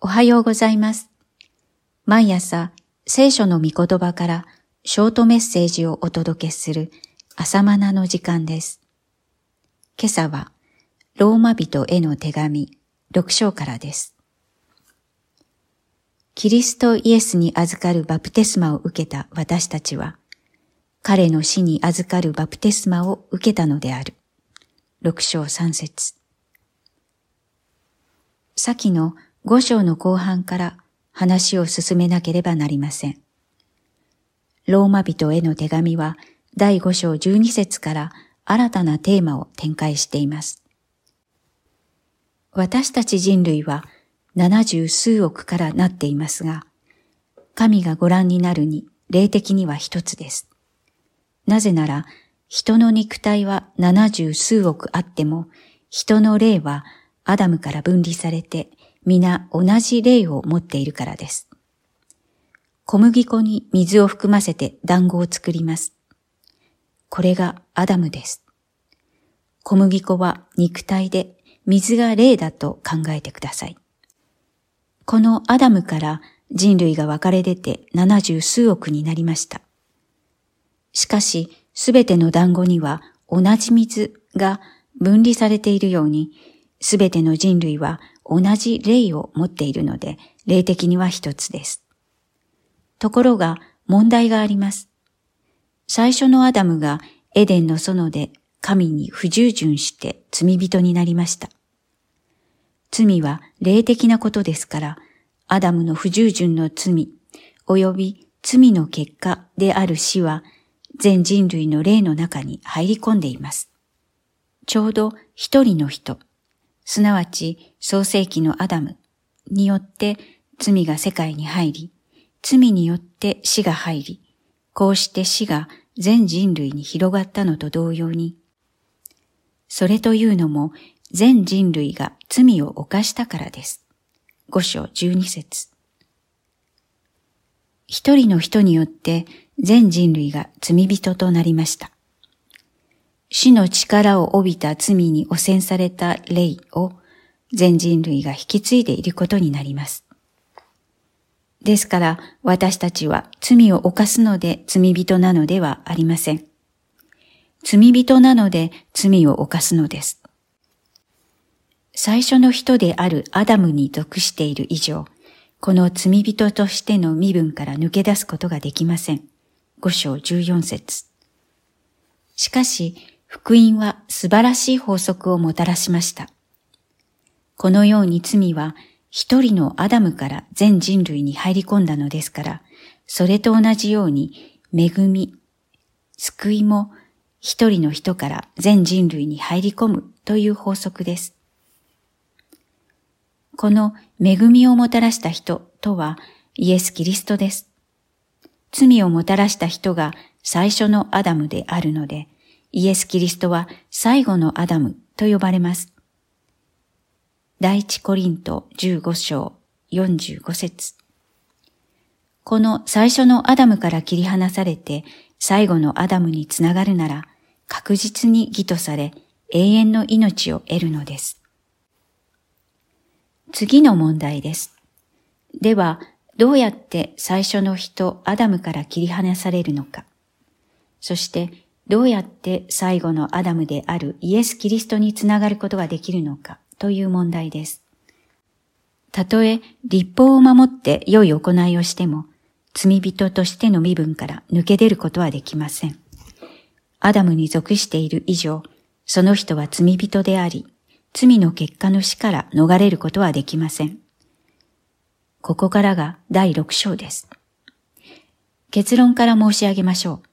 おはようございます。毎朝、聖書の御言葉からショートメッセージをお届けする朝マナの時間です。今朝は、ローマ人への手紙6章からです。キリストイエスに預かるバプテスマを受けた私たちは、彼の死に預かるバプテスマを受けたのである。6章3節先の五章の後半から話を進めなければなりません。ローマ人への手紙は第五章十二節から新たなテーマを展開しています。私たち人類は七十数億からなっていますが、神がご覧になるに霊的には一つです。なぜなら、人の肉体は七十数億あっても、人の霊はアダムから分離されて皆同じ霊を持っているからです。小麦粉に水を含ませて団子を作ります。これがアダムです。小麦粉は肉体で水が霊だと考えてください。このアダムから人類が分かれ出て七十数億になりました。しかし、すべての団子には同じ水が分離されているように、すべての人類は同じ霊を持っているので、霊的には一つです。ところが問題があります。最初のアダムがエデンの園で神に不従順して罪人になりました。罪は霊的なことですから、アダムの不従順の罪、及び罪の結果である死は、全人類の霊の中に入り込んでいます。ちょうど一人の人、すなわち創世記のアダムによって罪が世界に入り、罪によって死が入り、こうして死が全人類に広がったのと同様に、それというのも全人類が罪を犯したからです。五章十二節一人の人によって全人類が罪人となりました。死の力を帯びた罪に汚染された霊を全人類が引き継いでいることになります。ですから私たちは罪を犯すので罪人なのではありません。罪人なので罪を犯すのです。最初の人であるアダムに属している以上、この罪人としての身分から抜け出すことができません。五章十四節。しかし、福音は素晴らしい法則をもたらしました。このように罪は一人のアダムから全人類に入り込んだのですから、それと同じように恵み、救いも一人の人から全人類に入り込むという法則です。この恵みをもたらした人とはイエス・キリストです。罪をもたらした人が最初のアダムであるので、イエス・キリストは最後のアダムと呼ばれます。第一コリント15章45節この最初のアダムから切り離されて最後のアダムにつながるなら確実に義とされ永遠の命を得るのです。次の問題です。では、どうやって最初の人アダムから切り離されるのか。そしてどうやって最後のアダムであるイエス・キリストにつながることができるのかという問題です。たとえ立法を守って良い行いをしても、罪人としての身分から抜け出ることはできません。アダムに属している以上、その人は罪人であり、罪の結果の死から逃れることはできません。ここからが第六章です。結論から申し上げましょう。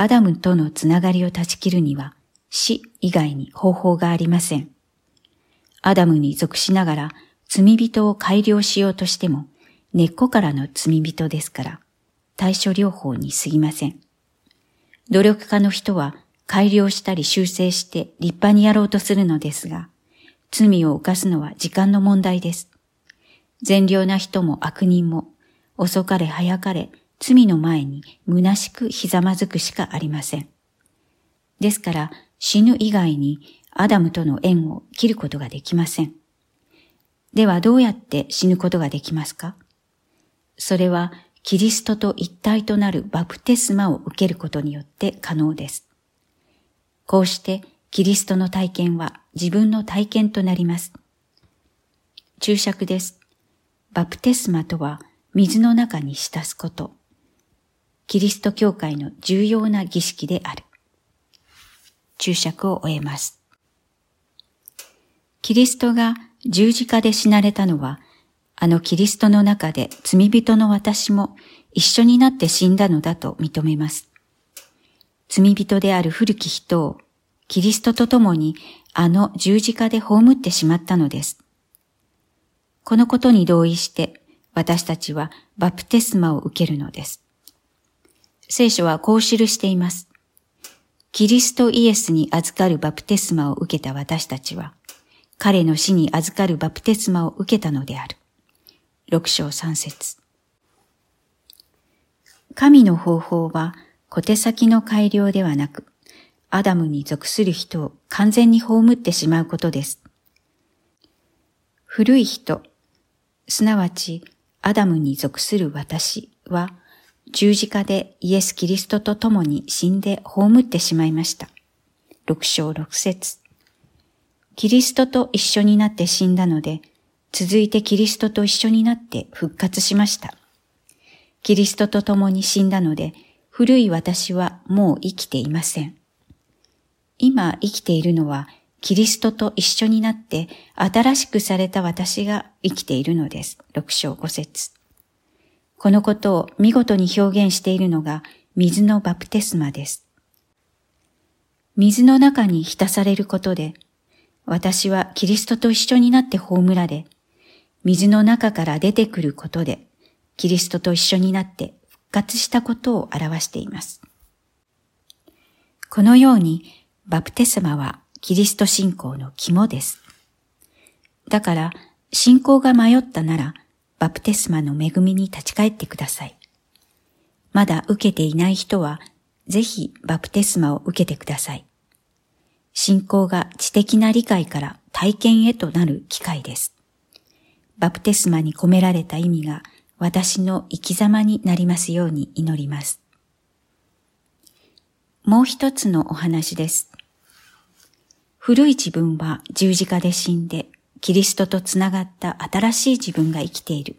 アダムとのつながりを断ち切るには死以外に方法がありません。アダムに属しながら罪人を改良しようとしても根っこからの罪人ですから対処療法に過ぎません。努力家の人は改良したり修正して立派にやろうとするのですが、罪を犯すのは時間の問題です。善良な人も悪人も遅かれ早かれ罪の前に虚しくひざまずくしかありません。ですから死ぬ以外にアダムとの縁を切ることができません。ではどうやって死ぬことができますか？それはキリストと一体となるバプテスマを受けることによって可能です。こうしてキリストの体験は自分の体験となります。注釈です。バプテスマとは水の中に浸すこと。キリスト教会の重要な儀式である。注釈を終えます。キリストが十字架で死なれたのは、あのキリストの中で罪人の私も一緒になって死んだのだと認めます。罪人である古き人をキリストと共にあの十字架で葬ってしまったのです。このことに同意して私たちはバプテスマを受けるのです。聖書はこう記しています。キリストイエスに預かるバプテスマを受けた私たちは、彼の死に預かるバプテスマを受けたのである。六章三節神の方法は小手先の改良ではなく、アダムに属する人を完全に葬ってしまうことです。古い人、すなわちアダムに属する私は、十字架でイエス・キリストと共に死んで葬ってしまいました。六章六節キリストと一緒になって死んだので、続いてキリストと一緒になって復活しました。キリストと共に死んだので、古い私はもう生きていません。今生きているのは、キリストと一緒になって新しくされた私が生きているのです。六章五節このことを見事に表現しているのが水のバプテスマです。水の中に浸されることで、私はキリストと一緒になって葬られ、水の中から出てくることで、キリストと一緒になって復活したことを表しています。このように、バプテスマはキリスト信仰の肝です。だから、信仰が迷ったなら、バプテスマの恵みに立ち返ってください。まだ受けていない人は、ぜひバプテスマを受けてください。信仰が知的な理解から体験へとなる機会です。バプテスマに込められた意味が私の生き様になりますように祈ります。もう一つのお話です。古い自分は十字架で死んで、キリストとつながった新しい自分が生きている。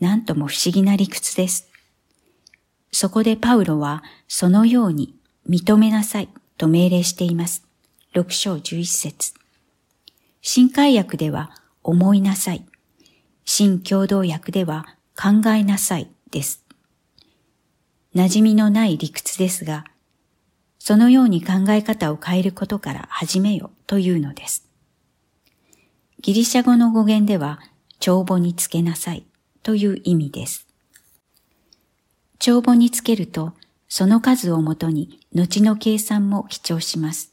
なんとも不思議な理屈です。そこでパウロはそのように認めなさいと命令しています。六章十一節新海訳では思いなさい。新共同訳では考えなさいです。馴染みのない理屈ですが、そのように考え方を変えることから始めよというのです。ギリシャ語の語源では、帳簿につけなさいという意味です。帳簿につけると、その数をもとに後の計算も記帳します。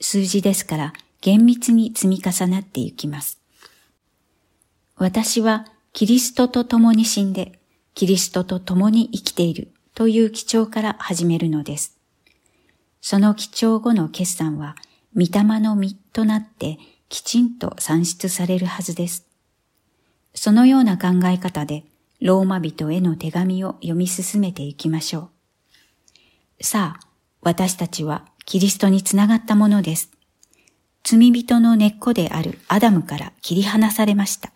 数字ですから厳密に積み重なっていきます。私はキリストと共に死んで、キリストと共に生きているという記帳から始めるのです。その記帳後の決算は、御霊の実となってきちんと算出されるはずです。そのような考え方で、ローマ人への手紙を読み進めていきましょう。さあ、私たちはキリストにつながったものです。罪人の根っこであるアダムから切り離されました。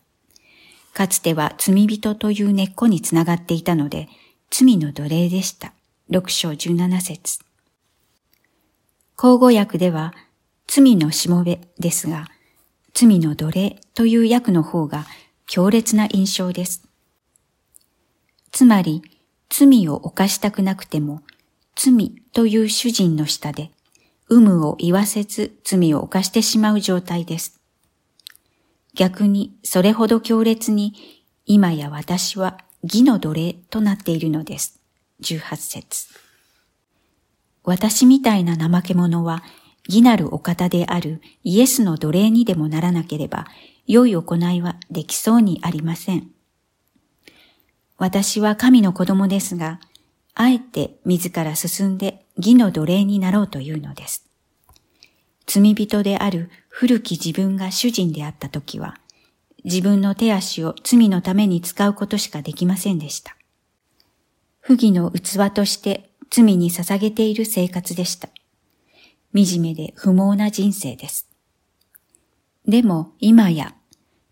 かつては罪人という根っこにつながっていたので、罪の奴隷でした。六章十七節。口語訳では、罪のしもべですが、罪の奴隷という訳の方が強烈な印象です。つまり、罪を犯したくなくても、罪という主人の下で、有無を言わせず罪を犯してしまう状態です。逆にそれほど強烈に今や私は義の奴隷となっているのです。18節私みたいな怠け者は義なるお方であるイエスの奴隷にでもならなければ良い行いはできそうにありません。私は神の子供ですが、あえて自ら進んで義の奴隷になろうというのです。罪人である古き自分が主人であった時は、自分の手足を罪のために使うことしかできませんでした。不義の器として罪に捧げている生活でした。惨めで不毛な人生です。でも今や、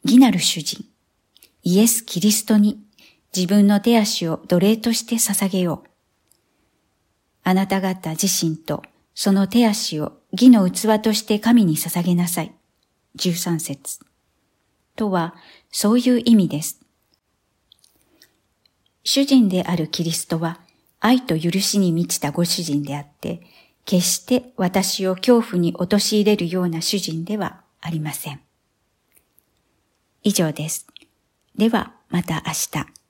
義なる主人、イエス・キリストに自分の手足を奴隷として捧げよう。あなた方自身とその手足を義の器として神に捧げなさい。13節とは、そういう意味です。主人であるキリストは、愛と許しに満ちたご主人であって、決して私を恐怖に陥れるような主人ではありません。以上です。では、また明日。